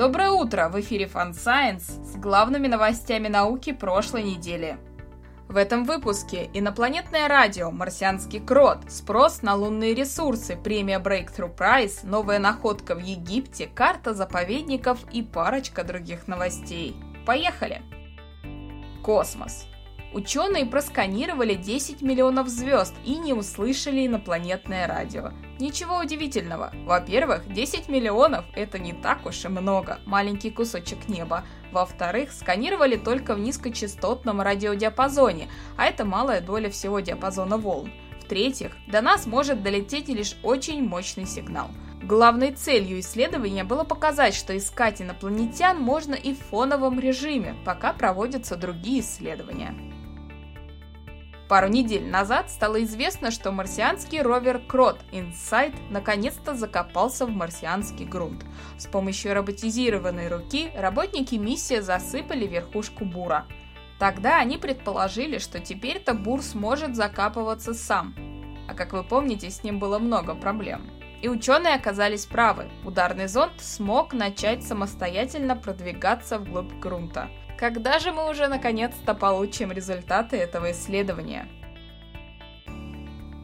Доброе утро! В эфире Fun Science с главными новостями науки прошлой недели. В этом выпуске инопланетное радио, марсианский крот, спрос на лунные ресурсы, премия Breakthrough Prize, новая находка в Египте, карта заповедников и парочка других новостей. Поехали! Космос. Ученые просканировали 10 миллионов звезд и не услышали инопланетное радио. Ничего удивительного. Во-первых, 10 миллионов – это не так уж и много, маленький кусочек неба. Во-вторых, сканировали только в низкочастотном радиодиапазоне, а это малая доля всего диапазона волн. В-третьих, до нас может долететь лишь очень мощный сигнал. Главной целью исследования было показать, что искать инопланетян можно и в фоновом режиме, пока проводятся другие исследования. Пару недель назад стало известно, что марсианский ровер Крот Insight наконец-то закопался в марсианский грунт. С помощью роботизированной руки работники миссии засыпали верхушку бура. Тогда они предположили, что теперь-то бур сможет закапываться сам. А как вы помните, с ним было много проблем. И ученые оказались правы. Ударный зонд смог начать самостоятельно продвигаться вглубь грунта. Когда же мы уже наконец-то получим результаты этого исследования?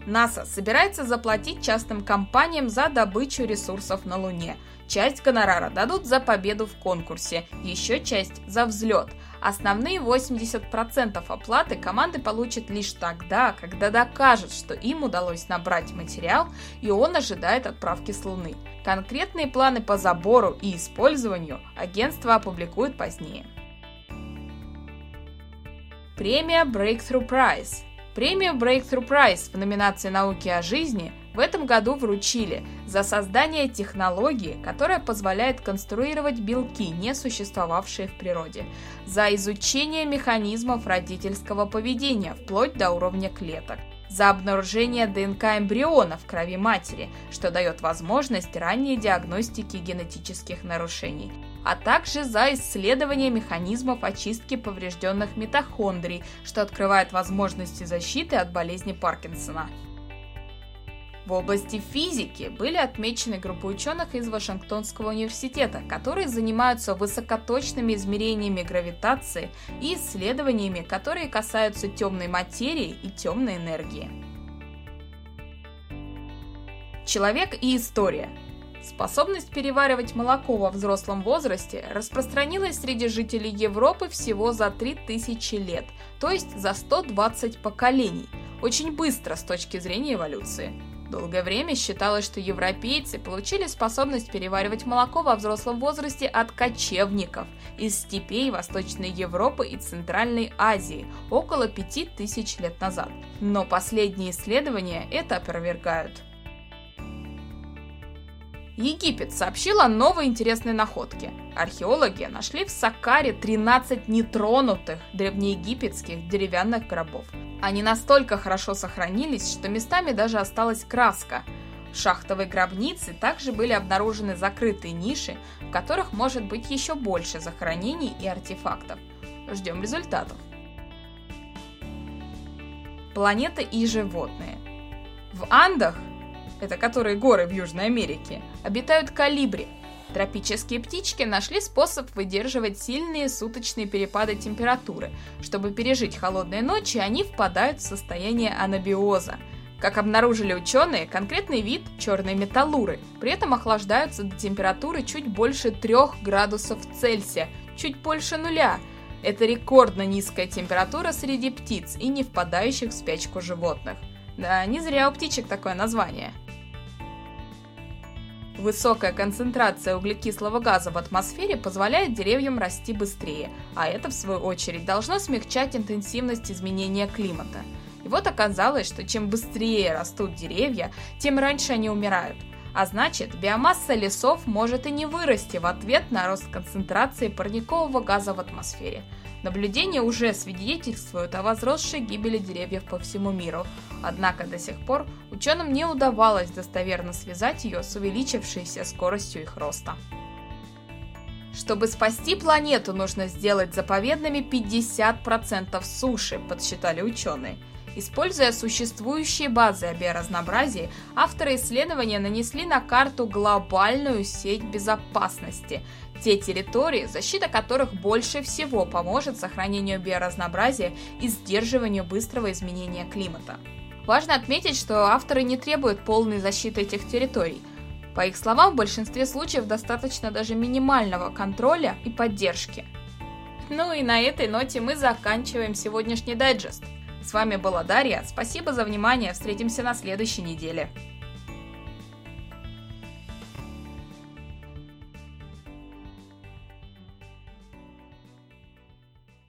НАСА собирается заплатить частным компаниям за добычу ресурсов на Луне. Часть гонорара дадут за победу в конкурсе, еще часть за взлет. Основные 80% оплаты команды получат лишь тогда, когда докажут, что им удалось набрать материал и он ожидает отправки с Луны. Конкретные планы по забору и использованию агентство опубликует позднее. Премия Breakthrough Prize. Премию Breakthrough Prize в номинации «Науки о жизни» в этом году вручили за создание технологии, которая позволяет конструировать белки, не существовавшие в природе, за изучение механизмов родительского поведения вплоть до уровня клеток, за обнаружение ДНК эмбриона в крови матери, что дает возможность ранней диагностики генетических нарушений, а также за исследование механизмов очистки поврежденных митохондрий, что открывает возможности защиты от болезни Паркинсона. В области физики были отмечены группы ученых из Вашингтонского университета, которые занимаются высокоточными измерениями гравитации и исследованиями, которые касаются темной материи и темной энергии. Человек и история – Способность переваривать молоко во взрослом возрасте распространилась среди жителей Европы всего за 3000 лет, то есть за 120 поколений. Очень быстро с точки зрения эволюции. Долгое время считалось, что европейцы получили способность переваривать молоко во взрослом возрасте от кочевников из степей Восточной Европы и Центральной Азии около 5000 лет назад. Но последние исследования это опровергают. Египет сообщил о новой интересной находке. Археологи нашли в Сакаре 13 нетронутых древнеегипетских деревянных гробов. Они настолько хорошо сохранились, что местами даже осталась краска. В шахтовой гробнице также были обнаружены закрытые ниши, в которых может быть еще больше захоронений и артефактов. Ждем результатов. Планета и животные. В Андах это которые горы в Южной Америке, обитают калибри. Тропические птички нашли способ выдерживать сильные суточные перепады температуры. Чтобы пережить холодные ночи, они впадают в состояние анабиоза. Как обнаружили ученые, конкретный вид черной металлуры при этом охлаждаются до температуры чуть больше 3 градусов Цельсия, чуть больше нуля. Это рекордно низкая температура среди птиц и не впадающих в спячку животных. Да, не зря у птичек такое название. Высокая концентрация углекислого газа в атмосфере позволяет деревьям расти быстрее, а это, в свою очередь, должно смягчать интенсивность изменения климата. И вот оказалось, что чем быстрее растут деревья, тем раньше они умирают. А значит, биомасса лесов может и не вырасти в ответ на рост концентрации парникового газа в атмосфере – Наблюдения уже свидетельствуют о возросшей гибели деревьев по всему миру, однако до сих пор ученым не удавалось достоверно связать ее с увеличившейся скоростью их роста. Чтобы спасти планету, нужно сделать заповедными 50% суши, подсчитали ученые. Используя существующие базы о биоразнообразии, авторы исследования нанесли на карту глобальную сеть безопасности, те территории, защита которых больше всего поможет сохранению биоразнообразия и сдерживанию быстрого изменения климата. Важно отметить, что авторы не требуют полной защиты этих территорий. По их словам, в большинстве случаев достаточно даже минимального контроля и поддержки. Ну и на этой ноте мы заканчиваем сегодняшний дайджест – с вами была Дарья. Спасибо за внимание. Встретимся на следующей неделе.